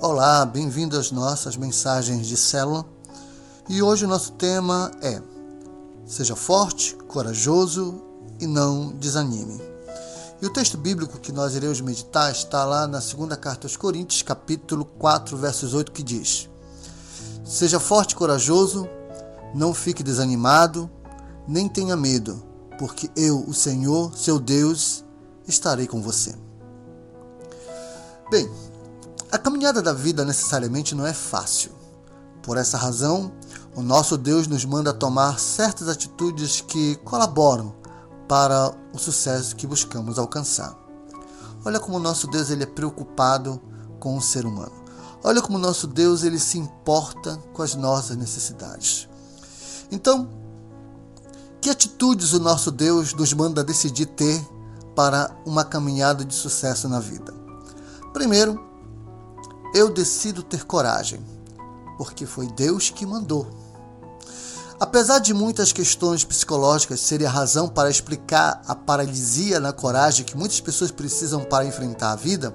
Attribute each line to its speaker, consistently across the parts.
Speaker 1: Olá, bem-vindo às nossas mensagens de célula. E hoje o nosso tema é: Seja forte, corajoso e não desanime. E o texto bíblico que nós iremos meditar está lá na segunda carta aos Coríntios, capítulo 4, versos 8, que diz: Seja forte e corajoso, não fique desanimado, nem tenha medo, porque eu, o Senhor, seu Deus, estarei com você. Bem, a caminhada da vida necessariamente não é fácil. Por essa razão, o nosso Deus nos manda tomar certas atitudes que colaboram para o sucesso que buscamos alcançar. Olha como o nosso Deus ele é preocupado com o ser humano. Olha como o nosso Deus ele se importa com as nossas necessidades. Então, que atitudes o nosso Deus nos manda decidir ter para uma caminhada de sucesso na vida? Primeiro, eu decido ter coragem, porque foi Deus que mandou. Apesar de muitas questões psicológicas serem a razão para explicar a paralisia na coragem que muitas pessoas precisam para enfrentar a vida,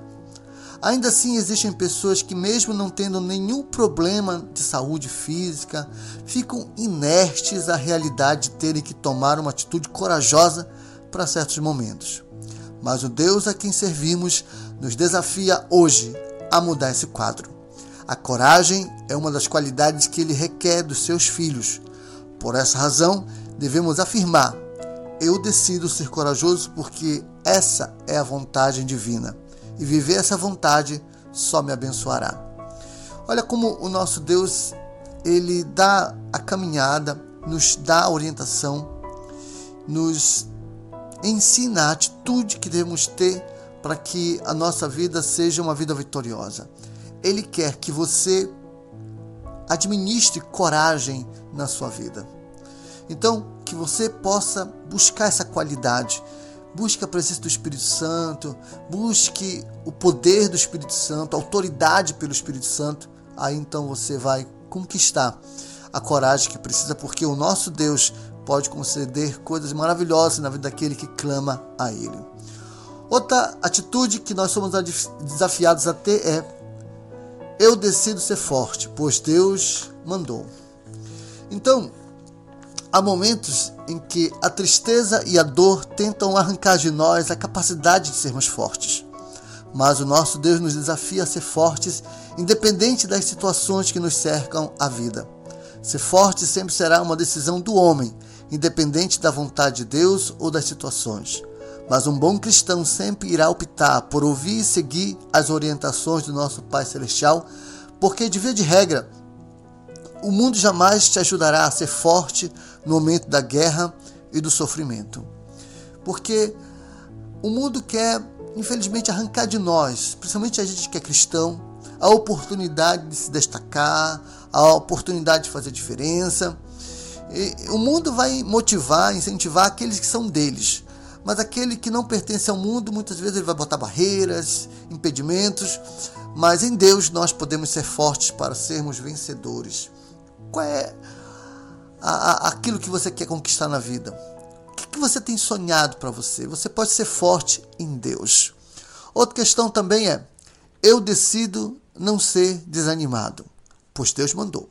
Speaker 1: ainda assim existem pessoas que, mesmo não tendo nenhum problema de saúde física, ficam inertes à realidade de terem que tomar uma atitude corajosa para certos momentos. Mas o Deus a quem servimos nos desafia hoje a mudar esse quadro. A coragem é uma das qualidades que ele requer dos seus filhos. Por essa razão, devemos afirmar: eu decido ser corajoso porque essa é a vontade divina. E viver essa vontade só me abençoará. Olha como o nosso Deus, ele dá a caminhada, nos dá a orientação, nos ensina a atitude que devemos ter para que a nossa vida seja uma vida vitoriosa. Ele quer que você administre coragem na sua vida. Então, que você possa buscar essa qualidade. Busque a presença do Espírito Santo, busque o poder do Espírito Santo, a autoridade pelo Espírito Santo. Aí então você vai conquistar a coragem que precisa, porque o nosso Deus pode conceder coisas maravilhosas na vida daquele que clama a Ele. Outra atitude que nós somos desafiados a ter é: eu decido ser forte, pois Deus mandou. Então, há momentos em que a tristeza e a dor tentam arrancar de nós a capacidade de sermos fortes. Mas o nosso Deus nos desafia a ser fortes, independente das situações que nos cercam a vida. Ser forte sempre será uma decisão do homem, independente da vontade de Deus ou das situações. Mas um bom cristão sempre irá optar por ouvir e seguir as orientações do nosso Pai Celestial, porque, de via de regra, o mundo jamais te ajudará a ser forte no momento da guerra e do sofrimento. Porque o mundo quer, infelizmente, arrancar de nós, principalmente a gente que é cristão, a oportunidade de se destacar, a oportunidade de fazer diferença. E o mundo vai motivar, incentivar aqueles que são deles, mas aquele que não pertence ao mundo, muitas vezes ele vai botar barreiras, impedimentos, mas em Deus nós podemos ser fortes para sermos vencedores. Qual é a, a, aquilo que você quer conquistar na vida? O que, que você tem sonhado para você? Você pode ser forte em Deus. Outra questão também é: eu decido não ser desanimado, pois Deus mandou.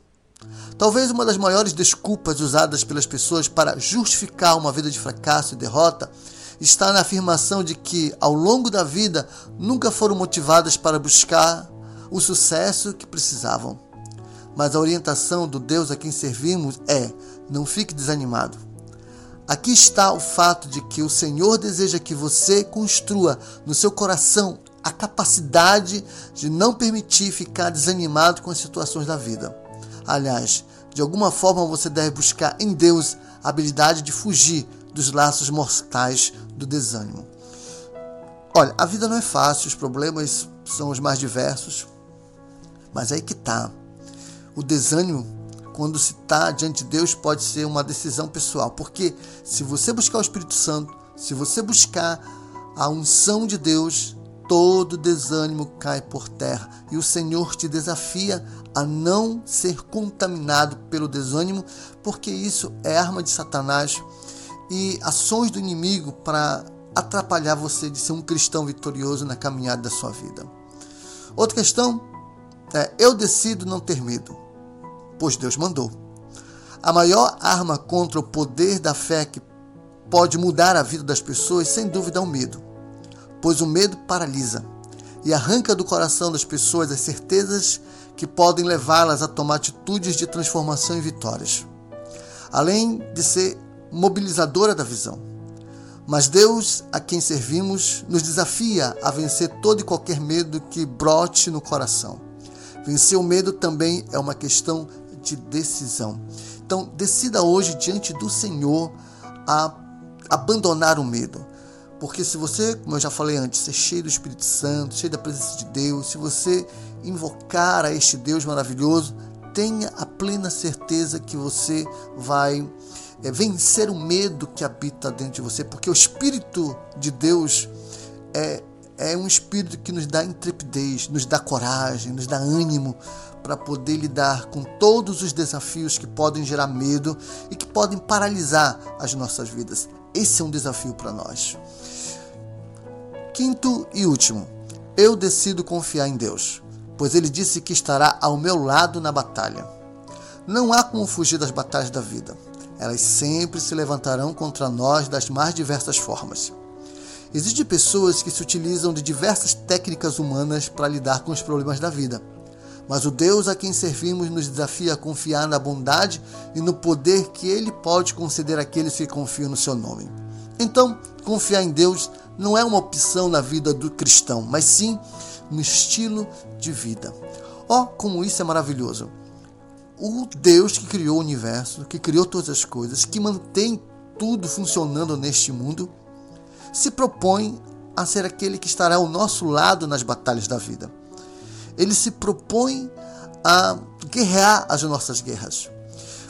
Speaker 1: Talvez uma das maiores desculpas usadas pelas pessoas para justificar uma vida de fracasso e derrota está na afirmação de que, ao longo da vida, nunca foram motivadas para buscar o sucesso que precisavam. Mas a orientação do Deus a quem servimos é: não fique desanimado. Aqui está o fato de que o Senhor deseja que você construa no seu coração a capacidade de não permitir ficar desanimado com as situações da vida. Aliás, de alguma forma você deve buscar em Deus a habilidade de fugir dos laços mortais do desânimo. Olha, a vida não é fácil, os problemas são os mais diversos, mas aí que está. O desânimo, quando se está diante de Deus, pode ser uma decisão pessoal, porque se você buscar o Espírito Santo, se você buscar a unção de Deus, todo desânimo cai por terra e o Senhor te desafia a não ser contaminado pelo desânimo, porque isso é arma de Satanás e ações do inimigo para atrapalhar você de ser um cristão vitorioso na caminhada da sua vida. Outra questão, é, eu decido não ter medo, pois Deus mandou. A maior arma contra o poder da fé que pode mudar a vida das pessoas, sem dúvida, é o medo, pois o medo paralisa e arranca do coração das pessoas as certezas que podem levá-las a tomar atitudes de transformação e vitórias, além de ser mobilizadora da visão. Mas Deus, a quem servimos, nos desafia a vencer todo e qualquer medo que brote no coração. Vencer o medo também é uma questão de decisão. Então, decida hoje diante do Senhor a abandonar o medo. Porque se você, como eu já falei antes, ser cheio do Espírito Santo, cheio da presença de Deus, se você invocar a este Deus maravilhoso, tenha a plena certeza que você vai é, vencer o medo que habita dentro de você, porque o Espírito de Deus é, é um Espírito que nos dá intrepidez, nos dá coragem, nos dá ânimo para poder lidar com todos os desafios que podem gerar medo e que podem paralisar as nossas vidas. Esse é um desafio para nós. Quinto e último, eu decido confiar em Deus, pois Ele disse que estará ao meu lado na batalha. Não há como fugir das batalhas da vida. Elas sempre se levantarão contra nós das mais diversas formas. Existem pessoas que se utilizam de diversas técnicas humanas para lidar com os problemas da vida. Mas o Deus a quem servimos nos desafia a confiar na bondade e no poder que Ele pode conceder àqueles que confiam no seu nome. Então, confiar em Deus não é uma opção na vida do cristão, mas sim no estilo de vida. Oh, como isso é maravilhoso! O Deus que criou o universo, que criou todas as coisas, que mantém tudo funcionando neste mundo, se propõe a ser aquele que estará ao nosso lado nas batalhas da vida. Ele se propõe a guerrear as nossas guerras.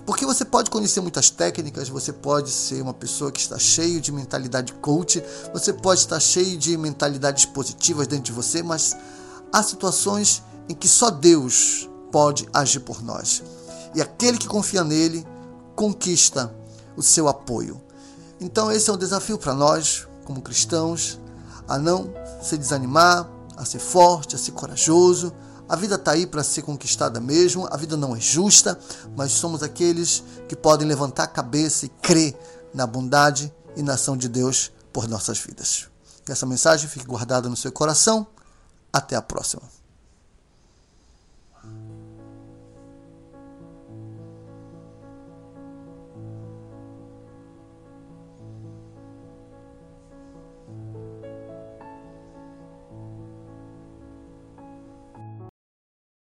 Speaker 1: Porque você pode conhecer muitas técnicas, você pode ser uma pessoa que está cheio de mentalidade coach, você pode estar cheio de mentalidades positivas dentro de você, mas há situações em que só Deus pode agir por nós. E aquele que confia nele conquista o seu apoio. Então esse é um desafio para nós, como cristãos, a não se desanimar, a ser forte, a ser corajoso, a vida está aí para ser conquistada mesmo, a vida não é justa, mas somos aqueles que podem levantar a cabeça e crer na bondade e na ação de Deus por nossas vidas. Que essa mensagem fique guardada no seu coração. Até a próxima.